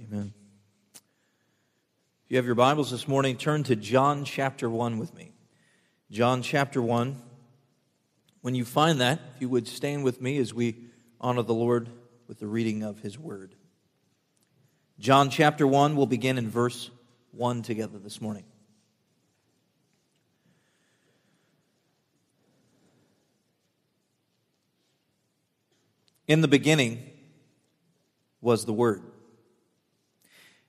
Amen. If you have your Bibles this morning, turn to John chapter 1 with me. John chapter 1. When you find that, if you would stand with me as we honor the Lord with the reading of his word. John chapter 1, we'll begin in verse 1 together this morning. In the beginning was the Word.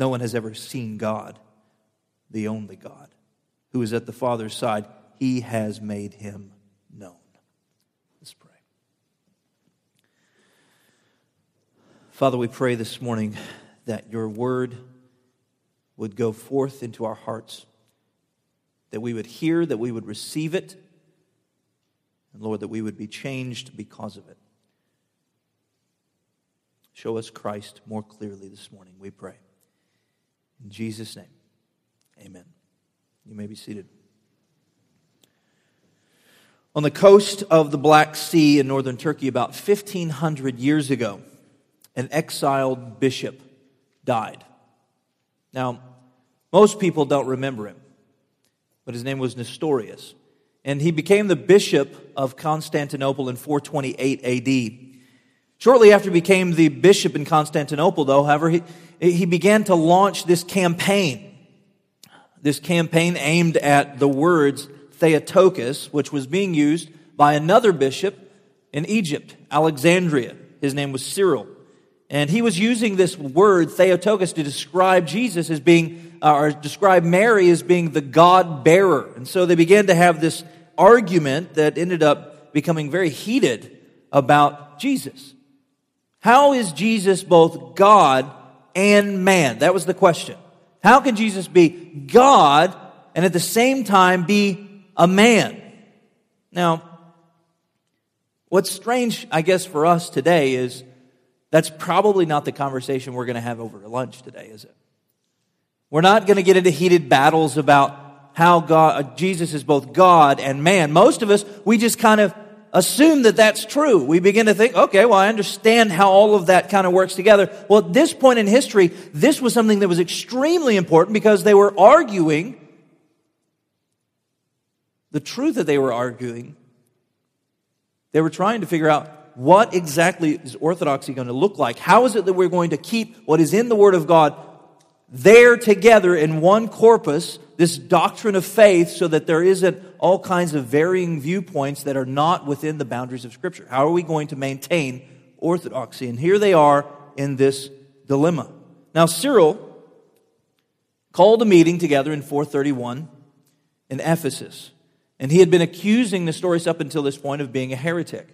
No one has ever seen God, the only God, who is at the Father's side. He has made him known. Let's pray. Father, we pray this morning that your word would go forth into our hearts, that we would hear, that we would receive it, and Lord, that we would be changed because of it. Show us Christ more clearly this morning, we pray. In Jesus' name, amen. You may be seated. On the coast of the Black Sea in northern Turkey, about 1,500 years ago, an exiled bishop died. Now, most people don't remember him, but his name was Nestorius. And he became the bishop of Constantinople in 428 AD. Shortly after he became the bishop in Constantinople, though, however, he, he began to launch this campaign. This campaign aimed at the words Theotokos, which was being used by another bishop in Egypt, Alexandria. His name was Cyril. And he was using this word, Theotokos, to describe Jesus as being, uh, or describe Mary as being the God bearer. And so they began to have this argument that ended up becoming very heated about Jesus. How is Jesus both God and man? That was the question. How can Jesus be God and at the same time be a man? Now, what's strange, I guess, for us today is that's probably not the conversation we're going to have over lunch today, is it? We're not going to get into heated battles about how God, Jesus is both God and man. Most of us, we just kind of assume that that's true. We begin to think, okay, well, I understand how all of that kind of works together. Well, at this point in history, this was something that was extremely important because they were arguing the truth that they were arguing. They were trying to figure out what exactly is orthodoxy going to look like? How is it that we're going to keep what is in the Word of God there together in one corpus, this doctrine of faith, so that there isn't all kinds of varying viewpoints that are not within the boundaries of Scripture? How are we going to maintain orthodoxy? And here they are in this dilemma. Now, Cyril called a meeting together in 431 in Ephesus. And he had been accusing Nestorius up until this point of being a heretic.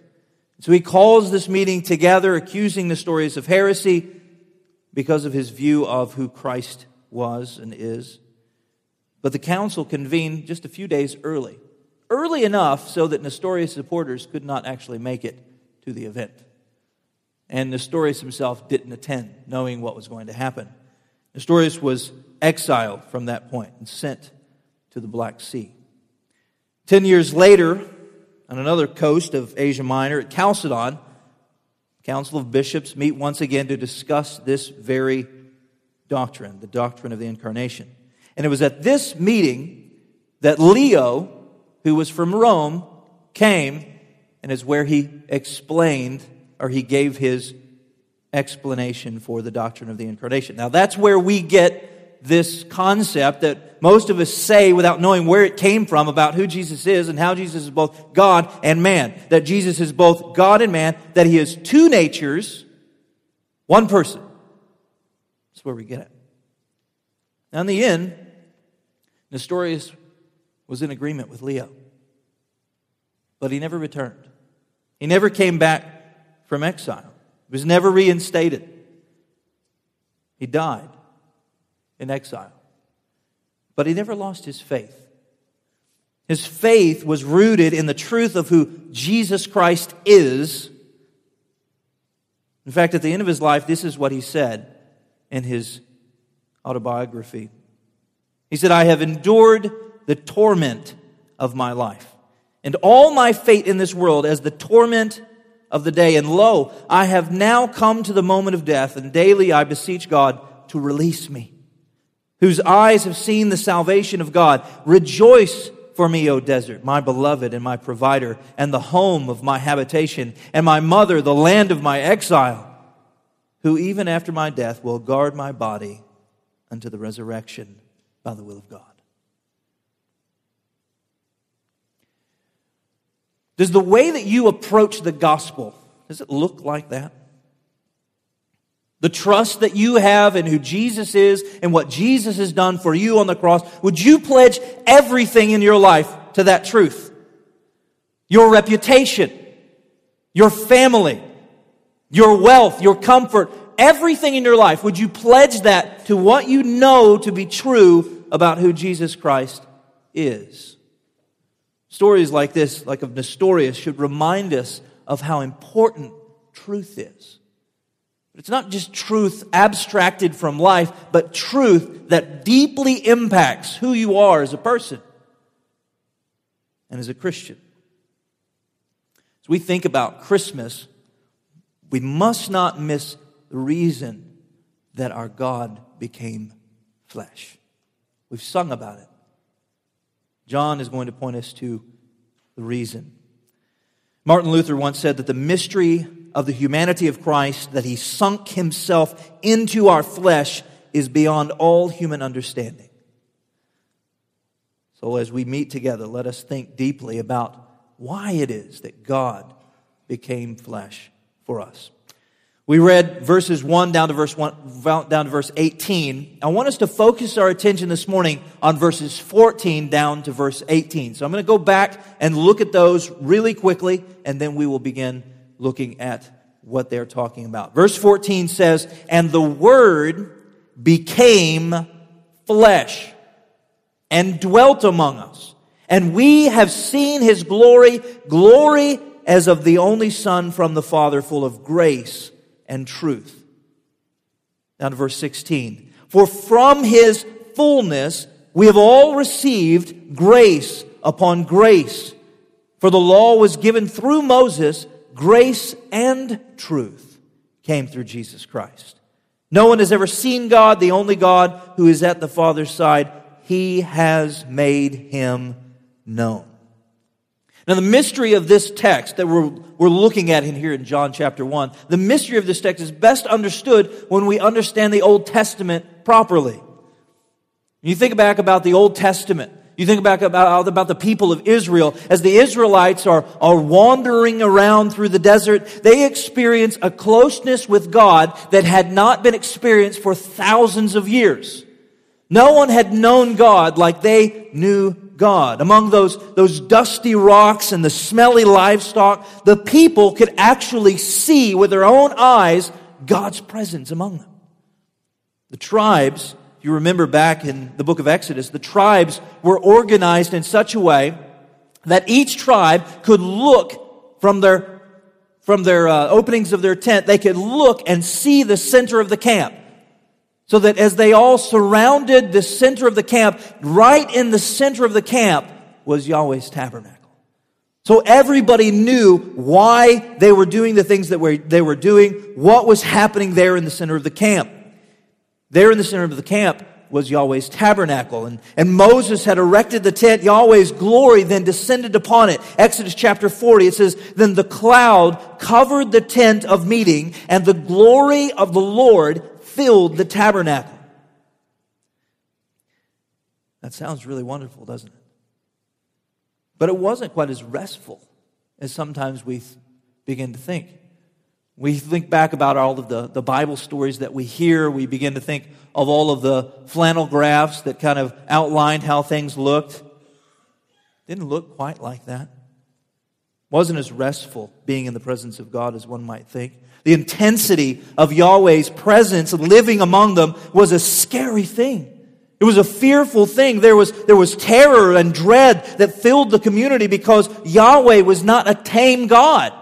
So he calls this meeting together, accusing Nestorius of heresy because of his view of who Christ was and is. But the council convened just a few days early, early enough so that Nestorius' supporters could not actually make it to the event. And Nestorius himself didn't attend, knowing what was going to happen. Nestorius was exiled from that point and sent to the Black Sea. Ten years later, on another coast of Asia Minor, at Chalcedon, Council of Bishops meet once again to discuss this very doctrine, the doctrine of the Incarnation. And it was at this meeting that Leo, who was from Rome, came and is where he explained or he gave his explanation for the doctrine of the Incarnation. Now, that's where we get this concept that most of us say without knowing where it came from about who Jesus is and how Jesus is both God and man. That Jesus is both God and man, that he has two natures, one person. That's where we get it. Now, in the end, Nestorius was in agreement with Leo, but he never returned. He never came back from exile, he was never reinstated. He died in exile. But he never lost his faith. His faith was rooted in the truth of who Jesus Christ is. In fact, at the end of his life, this is what he said in his autobiography. He said, I have endured the torment of my life and all my fate in this world as the torment of the day. And lo, I have now come to the moment of death, and daily I beseech God to release me whose eyes have seen the salvation of God. Rejoice for me, O desert, my beloved and my provider, and the home of my habitation, and my mother, the land of my exile, who even after my death will guard my body unto the resurrection by the will of God. Does the way that you approach the gospel, does it look like that? The trust that you have in who Jesus is and what Jesus has done for you on the cross, would you pledge everything in your life to that truth? Your reputation, your family, your wealth, your comfort, everything in your life, would you pledge that to what you know to be true about who Jesus Christ is? Stories like this, like of Nestorius, should remind us of how important truth is. It's not just truth abstracted from life, but truth that deeply impacts who you are as a person and as a Christian. As we think about Christmas, we must not miss the reason that our God became flesh. We've sung about it. John is going to point us to the reason. Martin Luther once said that the mystery of the humanity of Christ, that he sunk himself into our flesh, is beyond all human understanding. So, as we meet together, let us think deeply about why it is that God became flesh for us. We read verses 1 down to verse 1 down to verse 18. I want us to focus our attention this morning on verses 14 down to verse 18. So I'm going to go back and look at those really quickly and then we will begin looking at what they're talking about. Verse 14 says, And the Word became flesh and dwelt among us. And we have seen his glory, glory as of the only Son from the Father, full of grace and truth. Down to verse 16. For from his fullness we have all received grace upon grace. For the law was given through Moses, grace and truth came through Jesus Christ. No one has ever seen God, the only God who is at the Father's side. He has made him known. Now, the mystery of this text that we're, we're looking at in here in John chapter 1, the mystery of this text is best understood when we understand the Old Testament properly. When You think back about the Old Testament. You think back about, about the people of Israel. As the Israelites are, are wandering around through the desert, they experience a closeness with God that had not been experienced for thousands of years. No one had known God like they knew God. Among those, those dusty rocks and the smelly livestock, the people could actually see with their own eyes God's presence among them. The tribes you remember back in the book of Exodus, the tribes were organized in such a way that each tribe could look from their, from their uh, openings of their tent, they could look and see the center of the camp. So that as they all surrounded the center of the camp, right in the center of the camp was Yahweh's tabernacle. So everybody knew why they were doing the things that they were doing, what was happening there in the center of the camp. There in the center of the camp was Yahweh's tabernacle. And, and Moses had erected the tent. Yahweh's glory then descended upon it. Exodus chapter 40, it says, Then the cloud covered the tent of meeting, and the glory of the Lord filled the tabernacle. That sounds really wonderful, doesn't it? But it wasn't quite as restful as sometimes we begin to think. We think back about all of the, the Bible stories that we hear. We begin to think of all of the flannel graphs that kind of outlined how things looked. Didn't look quite like that. Wasn't as restful being in the presence of God as one might think. The intensity of Yahweh's presence living among them was a scary thing. It was a fearful thing. There was, there was terror and dread that filled the community because Yahweh was not a tame God.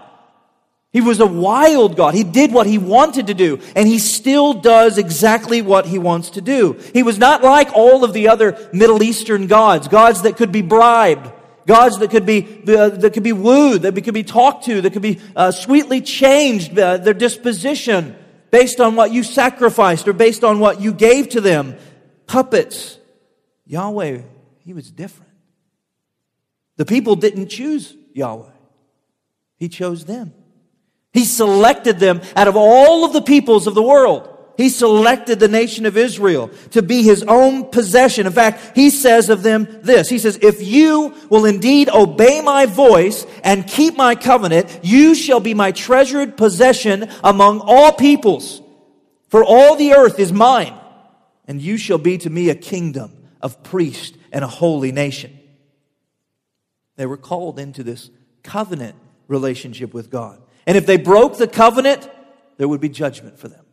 He was a wild God. He did what he wanted to do, and he still does exactly what he wants to do. He was not like all of the other Middle Eastern gods, gods that could be bribed, gods that could be, uh, that could be wooed, that could be talked to, that could be uh, sweetly changed, uh, their disposition based on what you sacrificed or based on what you gave to them. Puppets. Yahweh, he was different. The people didn't choose Yahweh. He chose them. He selected them out of all of the peoples of the world. He selected the nation of Israel to be his own possession. In fact, he says of them this. He says, if you will indeed obey my voice and keep my covenant, you shall be my treasured possession among all peoples. For all the earth is mine, and you shall be to me a kingdom of priests and a holy nation. They were called into this covenant relationship with God. And if they broke the covenant, there would be judgment for them.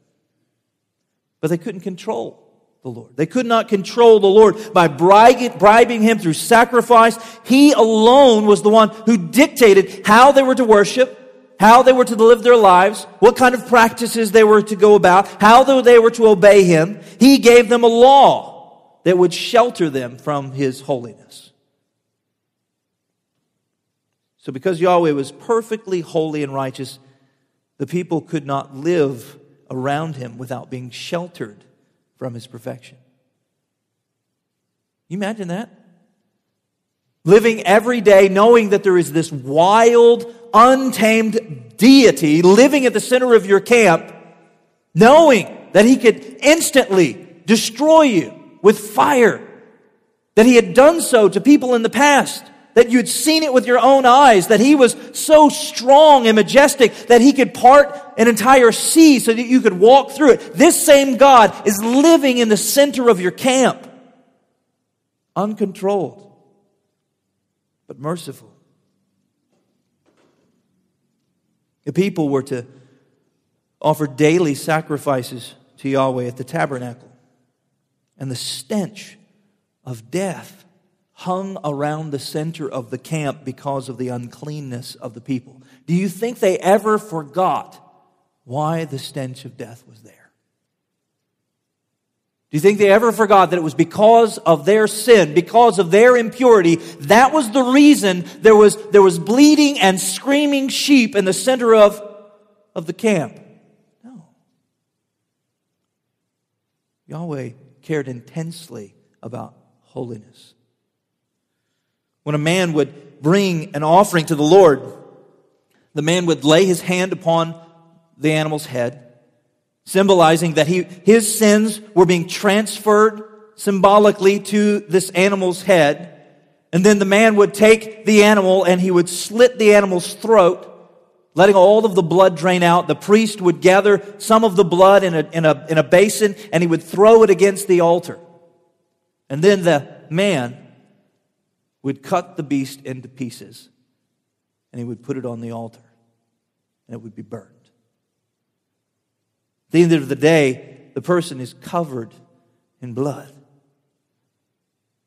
But they couldn't control the Lord. They could not control the Lord by bribing him through sacrifice. He alone was the one who dictated how they were to worship, how they were to live their lives, what kind of practices they were to go about, how they were to obey him. He gave them a law that would shelter them from his holiness. So, because Yahweh was perfectly holy and righteous, the people could not live around him without being sheltered from his perfection. You imagine that? Living every day knowing that there is this wild, untamed deity living at the center of your camp, knowing that he could instantly destroy you with fire, that he had done so to people in the past that you'd seen it with your own eyes, that he was so strong and majestic that he could part an entire sea so that you could walk through it. This same God is living in the center of your camp, uncontrolled, but merciful. The people were to offer daily sacrifices to Yahweh at the tabernacle, and the stench of death hung around the center of the camp because of the uncleanness of the people. Do you think they ever forgot why the stench of death was there? Do you think they ever forgot that it was because of their sin, because of their impurity? That was the reason there was, there was bleeding and screaming sheep in the center of, of the camp. No. Yahweh cared intensely about holiness. When a man would bring an offering to the Lord, the man would lay his hand upon the animal's head, symbolizing that he, his sins were being transferred symbolically to this animal's head. And then the man would take the animal and he would slit the animal's throat, letting all of the blood drain out. The priest would gather some of the blood in a, in a, in a basin and he would throw it against the altar. And then the man would cut the beast into pieces and he would put it on the altar and it would be burned. At the end of the day, the person is covered in blood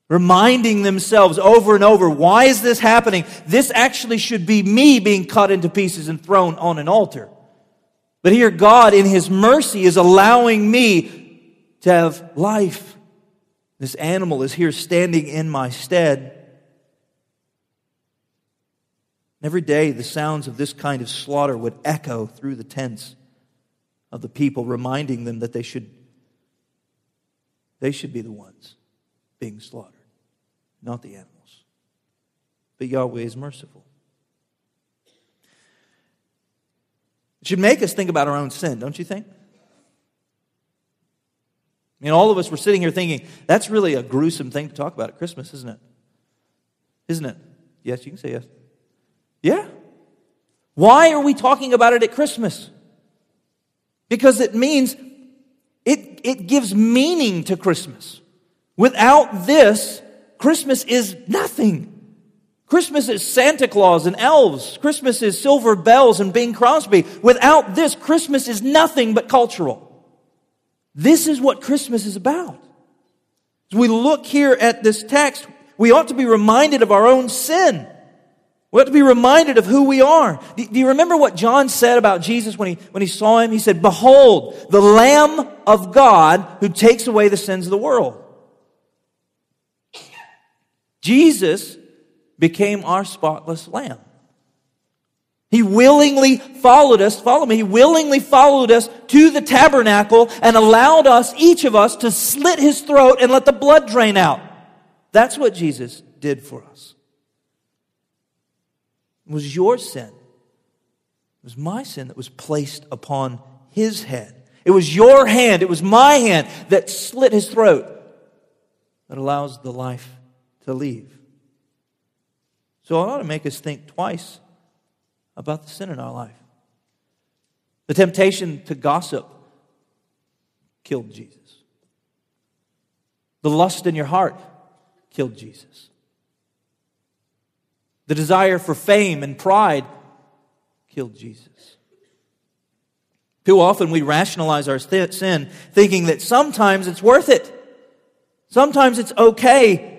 reminding themselves over and over, why is this happening? This actually should be me being cut into pieces and thrown on an altar. But here, God, in His mercy, is allowing me to have life. This animal is here standing in my stead. Every day, the sounds of this kind of slaughter would echo through the tents of the people, reminding them that they should, they should be the ones being slaughtered not the animals. But Yahweh is merciful. It should make us think about our own sin, don't you think? I mean, all of us were sitting here thinking, that's really a gruesome thing to talk about at Christmas, isn't it? Isn't it? Yes, you can say yes. Yeah. Why are we talking about it at Christmas? Because it means it, it gives meaning to Christmas. Without this, Christmas is nothing. Christmas is Santa Claus and elves. Christmas is silver bells and Bing Crosby. Without this, Christmas is nothing but cultural. This is what Christmas is about. As we look here at this text, we ought to be reminded of our own sin. We have to be reminded of who we are. Do you remember what John said about Jesus when he, when he saw him? He said, Behold, the Lamb of God who takes away the sins of the world. Jesus became our spotless lamb. He willingly followed us, follow me, he willingly followed us to the tabernacle and allowed us, each of us, to slit his throat and let the blood drain out. That's what Jesus did for us. It was your sin. It was my sin that was placed upon his head. It was your hand, it was my hand that slit his throat that allows the life to leave. So it ought to make us think twice about the sin in our life. The temptation to gossip killed Jesus. The lust in your heart killed Jesus. The desire for fame and pride killed Jesus. Too often we rationalize our sin thinking that sometimes it's worth it. Sometimes it's okay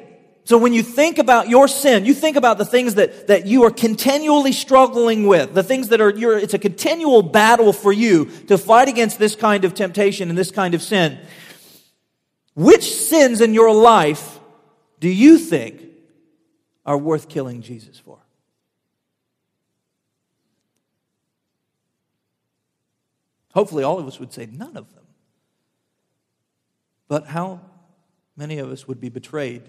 so when you think about your sin, you think about the things that, that you are continually struggling with, the things that are, your, it's a continual battle for you to fight against this kind of temptation and this kind of sin. Which sins in your life do you think are worth killing Jesus for? Hopefully, all of us would say none of them. But how many of us would be betrayed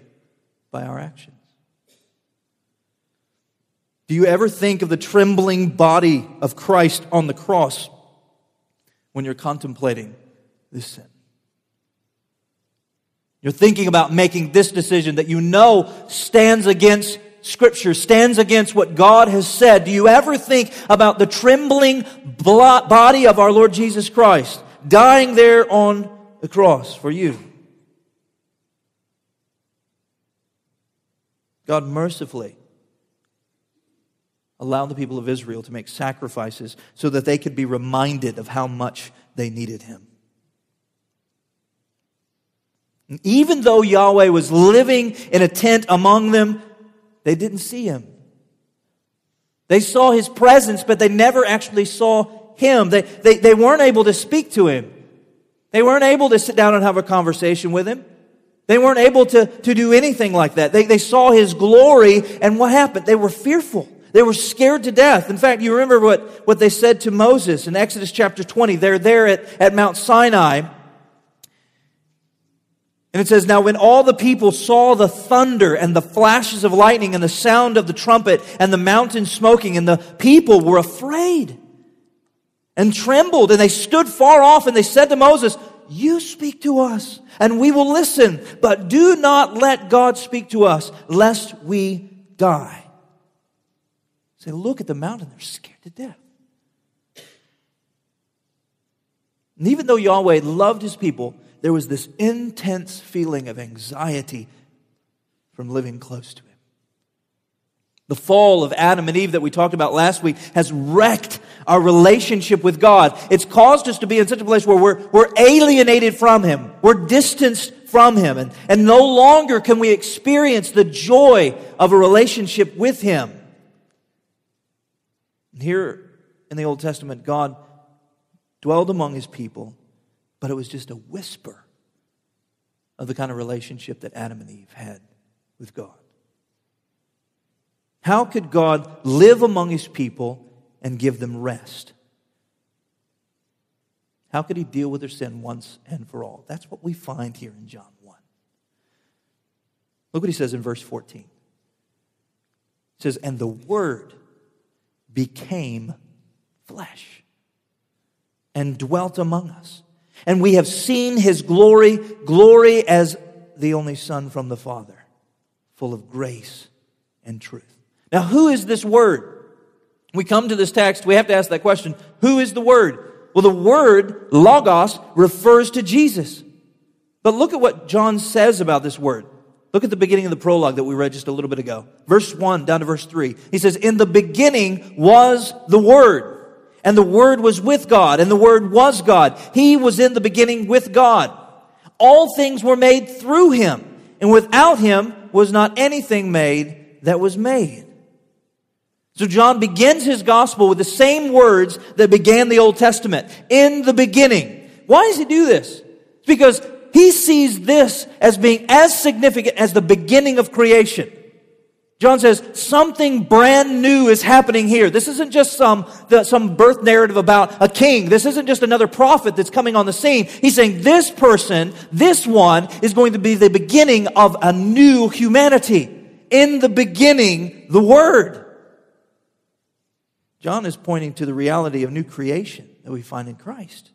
by our actions? Do you ever think of the trembling body of Christ on the cross when you're contemplating this sin? You're thinking about making this decision that you know stands against Scripture, stands against what God has said. Do you ever think about the trembling body of our Lord Jesus Christ dying there on the cross for you? God mercifully allowed the people of Israel to make sacrifices so that they could be reminded of how much they needed Him. And even though Yahweh was living in a tent among them, they didn't see Him. They saw His presence, but they never actually saw Him. They, they, they weren't able to speak to Him. They weren't able to sit down and have a conversation with Him. They weren't able to, to do anything like that. They, they saw his glory, and what happened? They were fearful. They were scared to death. In fact, you remember what, what they said to Moses in Exodus chapter 20. They're there at, at Mount Sinai. And it says, Now when all the people saw the thunder and the flashes of lightning and the sound of the trumpet and the mountain smoking, and the people were afraid and trembled, and they stood far off and they said to Moses, you speak to us and we will listen, but do not let God speak to us lest we die. Say, look at the mountain, they're scared to death. And even though Yahweh loved his people, there was this intense feeling of anxiety from living close to him. The fall of Adam and Eve that we talked about last week has wrecked our relationship with God. It's caused us to be in such a place where we're, we're alienated from Him. We're distanced from Him. And, and no longer can we experience the joy of a relationship with Him. And here in the Old Testament, God dwelled among His people, but it was just a whisper of the kind of relationship that Adam and Eve had with God. How could God live among his people and give them rest? How could he deal with their sin once and for all? That's what we find here in John 1. Look what he says in verse 14. It says, And the Word became flesh and dwelt among us. And we have seen his glory, glory as the only Son from the Father, full of grace and truth. Now, who is this word? We come to this text, we have to ask that question who is the word? Well, the word, logos, refers to Jesus. But look at what John says about this word. Look at the beginning of the prologue that we read just a little bit ago. Verse 1 down to verse 3. He says, In the beginning was the Word, and the Word was with God, and the Word was God. He was in the beginning with God. All things were made through Him, and without Him was not anything made that was made. So John begins his gospel with the same words that began the Old Testament. In the beginning. Why does he do this? It's because he sees this as being as significant as the beginning of creation. John says something brand new is happening here. This isn't just some, the, some birth narrative about a king. This isn't just another prophet that's coming on the scene. He's saying this person, this one, is going to be the beginning of a new humanity. In the beginning, the Word. John is pointing to the reality of new creation that we find in Christ.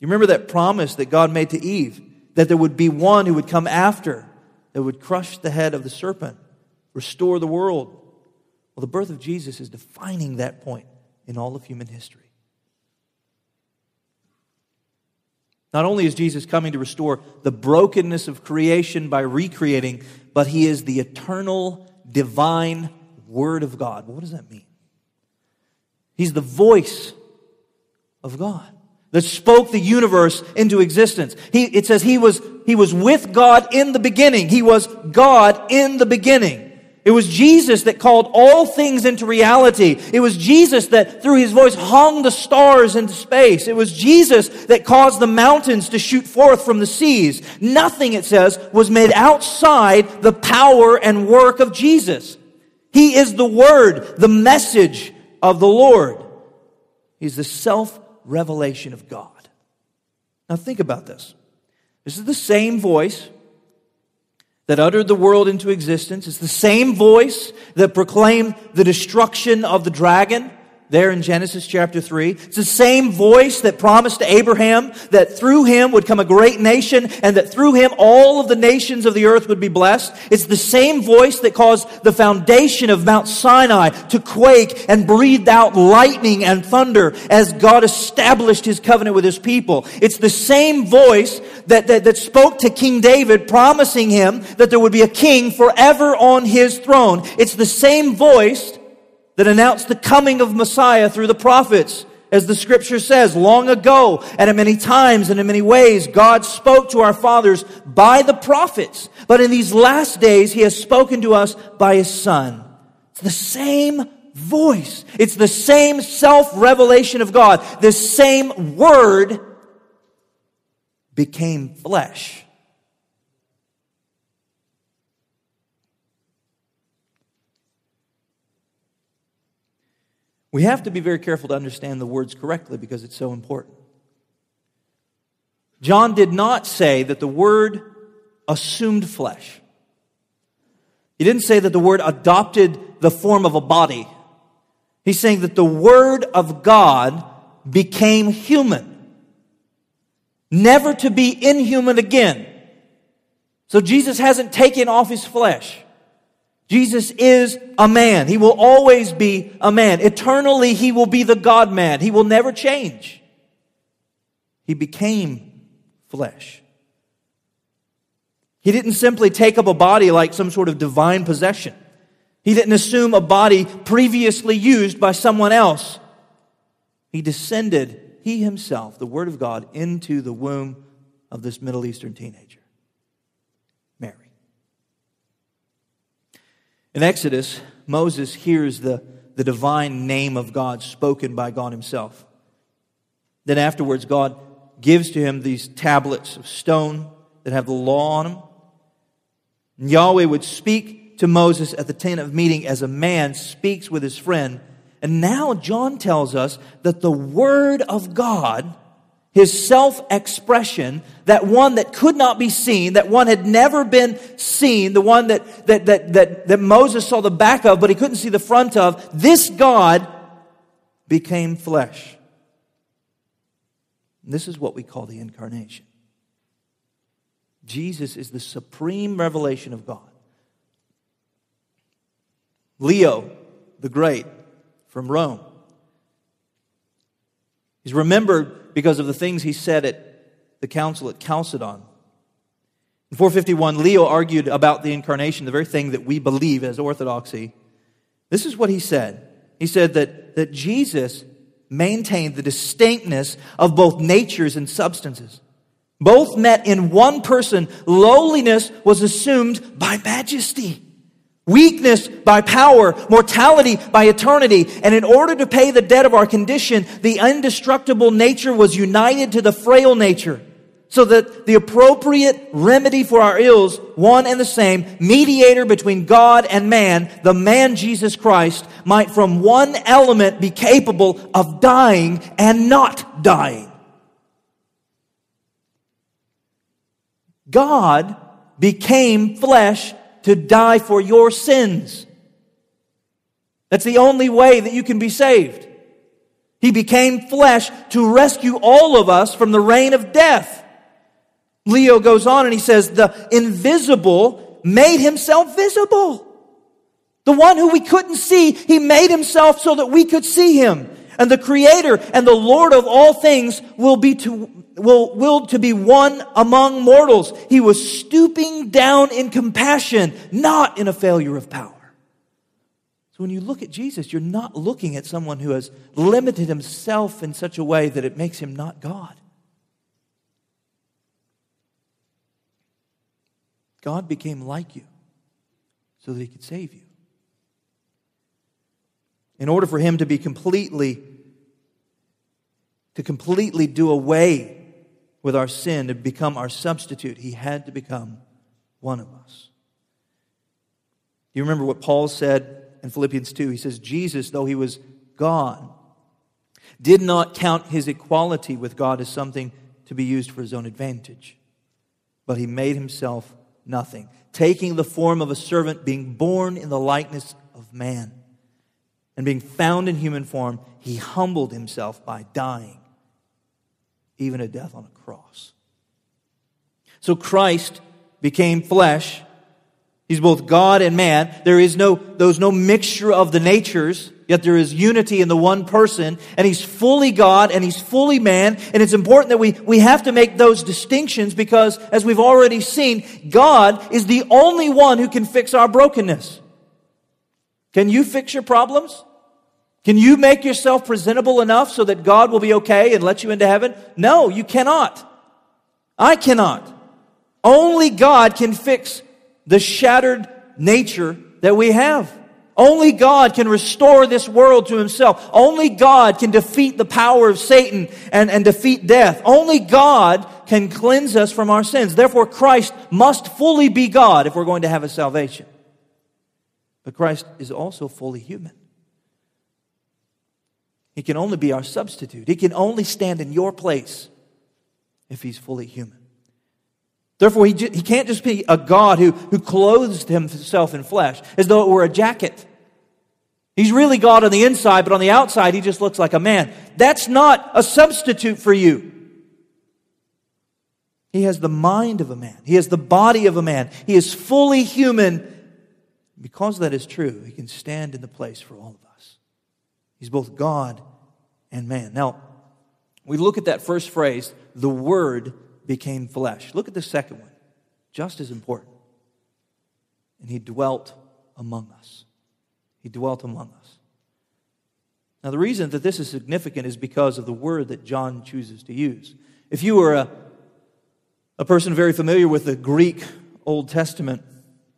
You remember that promise that God made to Eve that there would be one who would come after that would crush the head of the serpent, restore the world. Well, the birth of Jesus is defining that point in all of human history. Not only is Jesus coming to restore the brokenness of creation by recreating, but he is the eternal, divine Word of God. what does that mean? He's the voice of God that spoke the universe into existence. He, it says he was, he was with God in the beginning. He was God in the beginning. It was Jesus that called all things into reality. It was Jesus that through his voice hung the stars into space. It was Jesus that caused the mountains to shoot forth from the seas. Nothing, it says, was made outside the power and work of Jesus. He is the Word, the message, of the Lord. He's the self revelation of God. Now, think about this. This is the same voice that uttered the world into existence. It's the same voice that proclaimed the destruction of the dragon there in Genesis chapter 3. It's the same voice that promised to Abraham that through him would come a great nation and that through him all of the nations of the earth would be blessed. It's the same voice that caused the foundation of Mount Sinai to quake and breathed out lightning and thunder as God established his covenant with his people. It's the same voice that, that, that spoke to King David promising him that there would be a king forever on his throne. It's the same voice that announced the coming of Messiah through the prophets. As the scripture says, long ago and in many times and in many ways, God spoke to our fathers by the prophets. But in these last days, He has spoken to us by His Son. It's the same voice. It's the same self-revelation of God. The same word became flesh We have to be very careful to understand the words correctly because it's so important. John did not say that the word assumed flesh. He didn't say that the word adopted the form of a body. He's saying that the word of God became human. never to be inhuman again. So Jesus hasn't taken off his flesh. Jesus is a man. He will always be a man. Eternally, he will be the God man. He will never change. He became flesh. He didn't simply take up a body like some sort of divine possession. He didn't assume a body previously used by someone else. He descended, he himself, the Word of God, into the womb of this Middle Eastern teenager, Mary. In Exodus, Moses hears the, the divine name of God spoken by God himself. Then afterwards, God gives to him these tablets of stone that have the law on them. And Yahweh would speak to Moses at the tent of meeting as a man speaks with his friend. And now John tells us that the Word of God his self expression, that one that could not be seen, that one had never been seen, the one that, that, that, that, that Moses saw the back of, but he couldn't see the front of, this God became flesh. And this is what we call the incarnation. Jesus is the supreme revelation of God. Leo the Great from Rome. He's remembered because of the things he said at the council at Chalcedon. In 451, Leo argued about the incarnation, the very thing that we believe as orthodoxy. This is what he said. He said that, that Jesus maintained the distinctness of both natures and substances. Both met in one person. Lowliness was assumed by majesty. Weakness by power, mortality by eternity. And in order to pay the debt of our condition, the indestructible nature was united to the frail nature. So that the appropriate remedy for our ills, one and the same, mediator between God and man, the man Jesus Christ, might from one element be capable of dying and not dying. God became flesh to die for your sins. That's the only way that you can be saved. He became flesh to rescue all of us from the reign of death. Leo goes on and he says, the invisible made himself visible. The one who we couldn't see, he made himself so that we could see him. And the creator and the Lord of all things will be to, will, willed to be one among mortals. He was stooping down in compassion, not in a failure of power. So when you look at Jesus, you're not looking at someone who has limited himself in such a way that it makes him not God. God became like you so that he could save you. In order for him to be completely to completely do away with our sin, to become our substitute, he had to become one of us. You remember what Paul said in Philippians 2? He says, Jesus, though he was God, did not count his equality with God as something to be used for his own advantage, but he made himself nothing, taking the form of a servant, being born in the likeness of man. And being found in human form, he humbled himself by dying even a death on a cross. So Christ became flesh. He's both God and man. There is no, there's no mixture of the natures, yet there is unity in the one person, and he's fully God and he's fully man. And it's important that we, we have to make those distinctions because, as we've already seen, God is the only one who can fix our brokenness. Can you fix your problems? Can you make yourself presentable enough so that God will be okay and let you into heaven? No, you cannot. I cannot. Only God can fix the shattered nature that we have. Only God can restore this world to himself. Only God can defeat the power of Satan and, and defeat death. Only God can cleanse us from our sins. Therefore, Christ must fully be God if we're going to have a salvation. But Christ is also fully human. He can only be our substitute. He can only stand in your place if he's fully human. Therefore, he, he can't just be a God who, who clothes himself in flesh as though it were a jacket. He's really God on the inside, but on the outside, he just looks like a man. That's not a substitute for you. He has the mind of a man. He has the body of a man. He is fully human. Because that is true, he can stand in the place for all of us. He's both God and man. Now, we look at that first phrase, the Word became flesh. Look at the second one, just as important. And he dwelt among us. He dwelt among us. Now, the reason that this is significant is because of the word that John chooses to use. If you were a, a person very familiar with the Greek Old Testament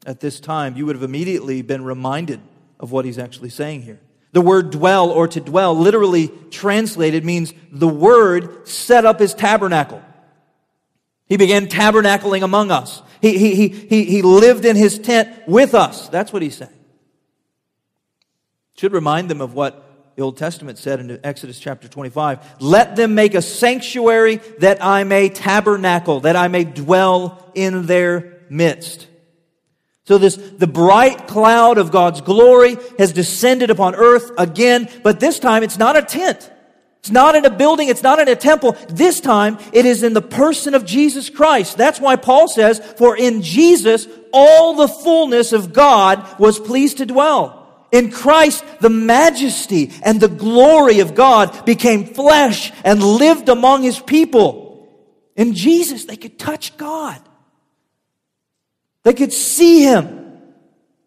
at this time, you would have immediately been reminded of what he's actually saying here. The word dwell or to dwell, literally translated, means the word set up his tabernacle. He began tabernacling among us. He, he, he, he, he lived in his tent with us. That's what he's saying. Should remind them of what the Old Testament said in Exodus chapter 25. Let them make a sanctuary that I may tabernacle, that I may dwell in their midst. So this, the bright cloud of God's glory has descended upon earth again, but this time it's not a tent. It's not in a building. It's not in a temple. This time it is in the person of Jesus Christ. That's why Paul says, for in Jesus all the fullness of God was pleased to dwell. In Christ, the majesty and the glory of God became flesh and lived among his people. In Jesus, they could touch God. They could see him.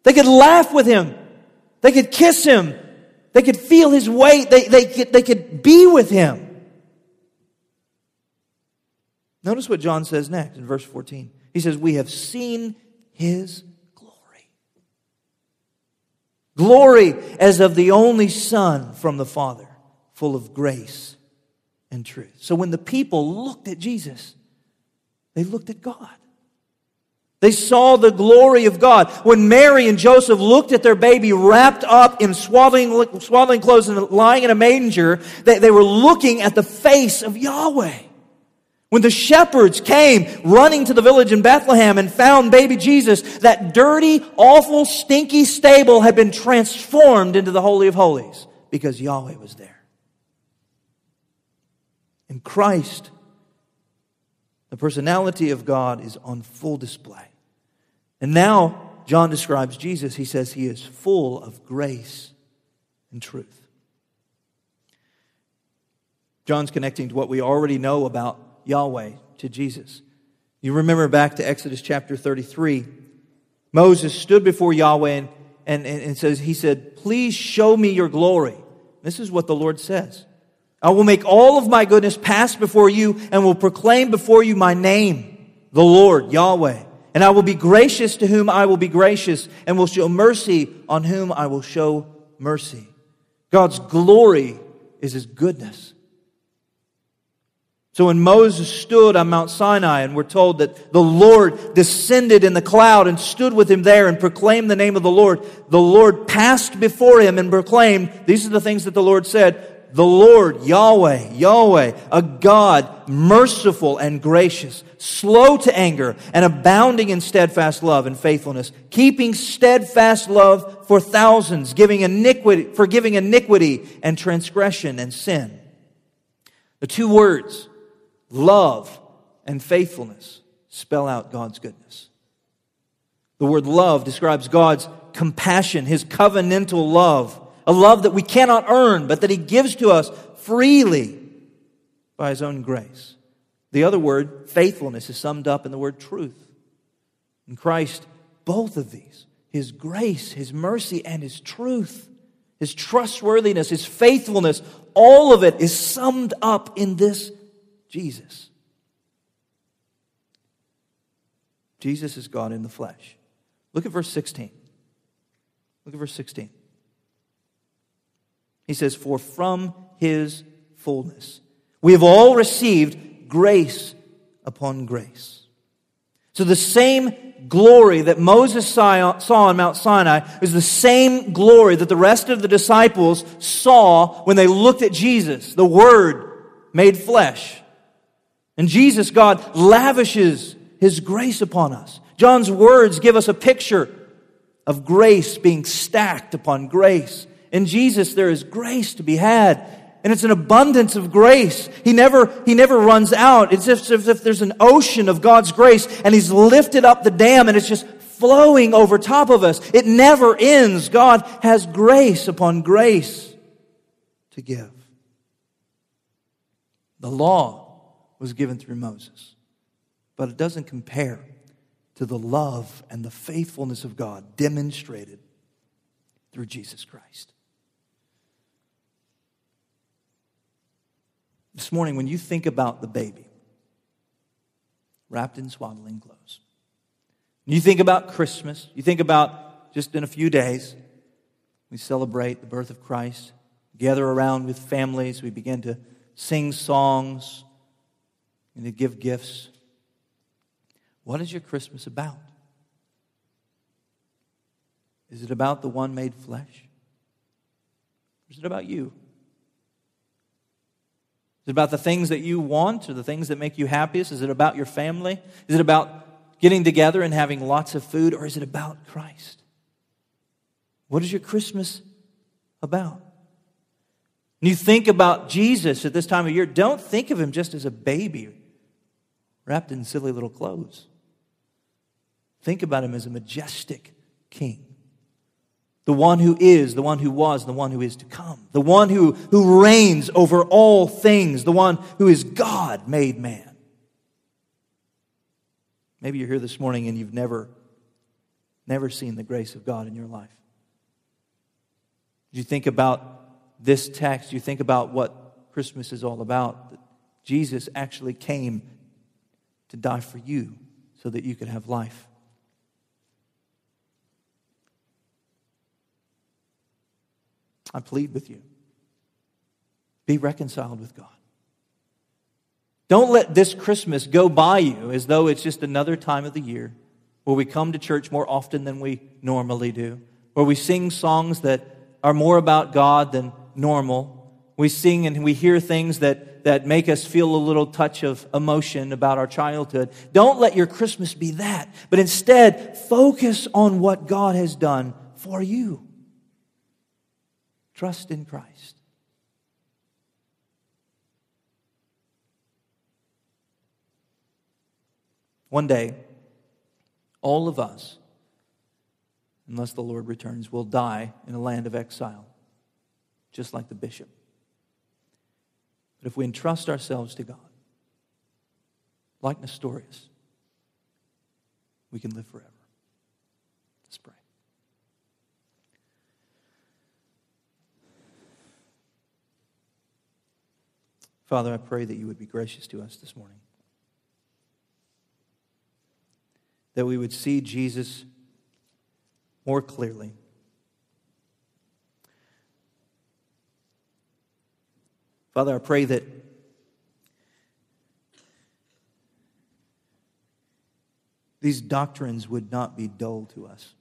They could laugh with him. They could kiss him. They could feel his weight. They, they, could, they could be with him. Notice what John says next in verse 14. He says, We have seen his glory. Glory as of the only Son from the Father, full of grace and truth. So when the people looked at Jesus, they looked at God. They saw the glory of God. When Mary and Joseph looked at their baby wrapped up in swaddling, swaddling clothes and lying in a manger, they, they were looking at the face of Yahweh. When the shepherds came running to the village in Bethlehem and found baby Jesus, that dirty, awful, stinky stable had been transformed into the Holy of Holies because Yahweh was there. In Christ, the personality of God is on full display. And now, John describes Jesus. He says he is full of grace and truth. John's connecting to what we already know about Yahweh to Jesus. You remember back to Exodus chapter 33. Moses stood before Yahweh and, and, and says, He said, Please show me your glory. This is what the Lord says. I will make all of my goodness pass before you and will proclaim before you my name, the Lord, Yahweh. And I will be gracious to whom I will be gracious, and will show mercy on whom I will show mercy. God's glory is his goodness. So when Moses stood on Mount Sinai, and we're told that the Lord descended in the cloud and stood with him there and proclaimed the name of the Lord, the Lord passed before him and proclaimed, these are the things that the Lord said, the Lord, Yahweh, Yahweh, a God merciful and gracious, slow to anger, and abounding in steadfast love and faithfulness, keeping steadfast love for thousands, giving iniquity, forgiving iniquity and transgression and sin. The two words, love and faithfulness, spell out God's goodness. The word love describes God's compassion, his covenantal love a love that we cannot earn, but that He gives to us freely by His own grace. The other word, faithfulness, is summed up in the word truth. In Christ, both of these, His grace, His mercy, and His truth, His trustworthiness, His faithfulness, all of it is summed up in this Jesus. Jesus is God in the flesh. Look at verse 16. Look at verse 16. He says, For from his fullness we have all received grace upon grace. So the same glory that Moses saw on Mount Sinai is the same glory that the rest of the disciples saw when they looked at Jesus, the Word made flesh. And Jesus, God, lavishes His grace upon us. John's words give us a picture of grace being stacked upon grace in Jesus, there is grace to be had. And it's an abundance of grace. He never, he never runs out. It's as if, if there's an ocean of God's grace and he's lifted up the dam and it's just flowing over top of us. It never ends. God has grace upon grace to give. The law was given through Moses, but it doesn't compare to the love and the faithfulness of God demonstrated through Jesus Christ. This morning, when you think about the baby wrapped in swaddling clothes, you think about Christmas, you think about just in a few days, we celebrate the birth of Christ, gather around with families, we begin to sing songs and to give gifts. What is your Christmas about? Is it about the one made flesh? Or is it about you? Is it about the things that you want or the things that make you happiest? Is it about your family? Is it about getting together and having lots of food? Or is it about Christ? What is your Christmas about? You think about Jesus at this time of year, don't think of him just as a baby wrapped in silly little clothes. Think about him as a majestic king the one who is, the one who was, the one who is to come, the one who, who reigns over all things, the one who is God made man. Maybe you're here this morning and you've never, never seen the grace of God in your life. You think about this text, you think about what Christmas is all about. Jesus actually came to die for you so that you could have life. I plead with you be reconciled with God. Don't let this Christmas go by you as though it's just another time of the year where we come to church more often than we normally do, where we sing songs that are more about God than normal. We sing and we hear things that, that make us feel a little touch of emotion about our childhood. Don't let your Christmas be that, but instead focus on what God has done for you. Trust in Christ. One day, all of us, unless the Lord returns, will die in a land of exile, just like the bishop. But if we entrust ourselves to God, like Nestorius, we can live forever. Let's pray. Father, I pray that you would be gracious to us this morning. That we would see Jesus more clearly. Father, I pray that these doctrines would not be dull to us.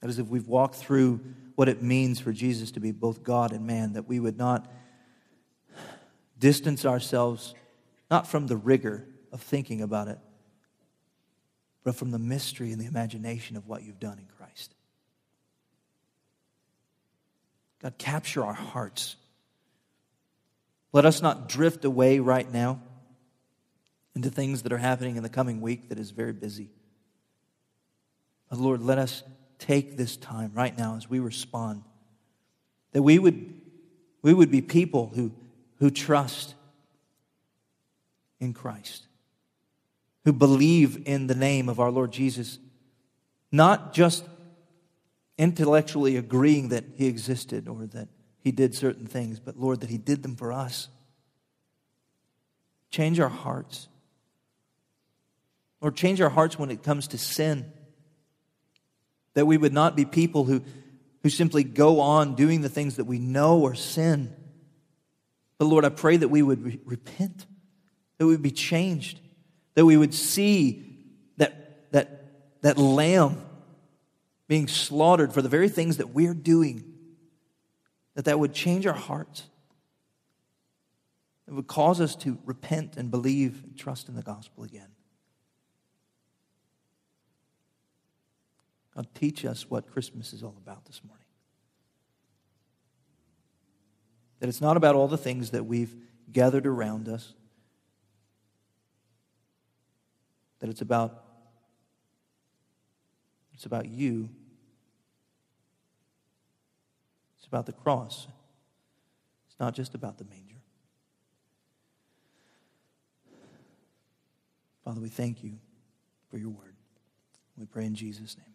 That is, if we've walked through what it means for Jesus to be both God and man, that we would not distance ourselves not from the rigor of thinking about it, but from the mystery and the imagination of what you've done in Christ. God, capture our hearts. Let us not drift away right now into things that are happening in the coming week that is very busy. But Lord, let us take this time right now as we respond, that we would, we would be people who, who trust in Christ, who believe in the name of our Lord Jesus, not just intellectually agreeing that he existed or that he did certain things, but Lord, that he did them for us. Change our hearts. Lord, change our hearts when it comes to sin. That we would not be people who, who simply go on doing the things that we know are sin. But Lord, I pray that we would re- repent, that we would be changed, that we would see that, that, that lamb being slaughtered for the very things that we're doing, that that would change our hearts. It would cause us to repent and believe and trust in the gospel again. God, teach us what Christmas is all about this morning. That it's not about all the things that we've gathered around us. That it's about it's about you. It's about the cross. It's not just about the manger. Father, we thank you for your word. We pray in Jesus' name.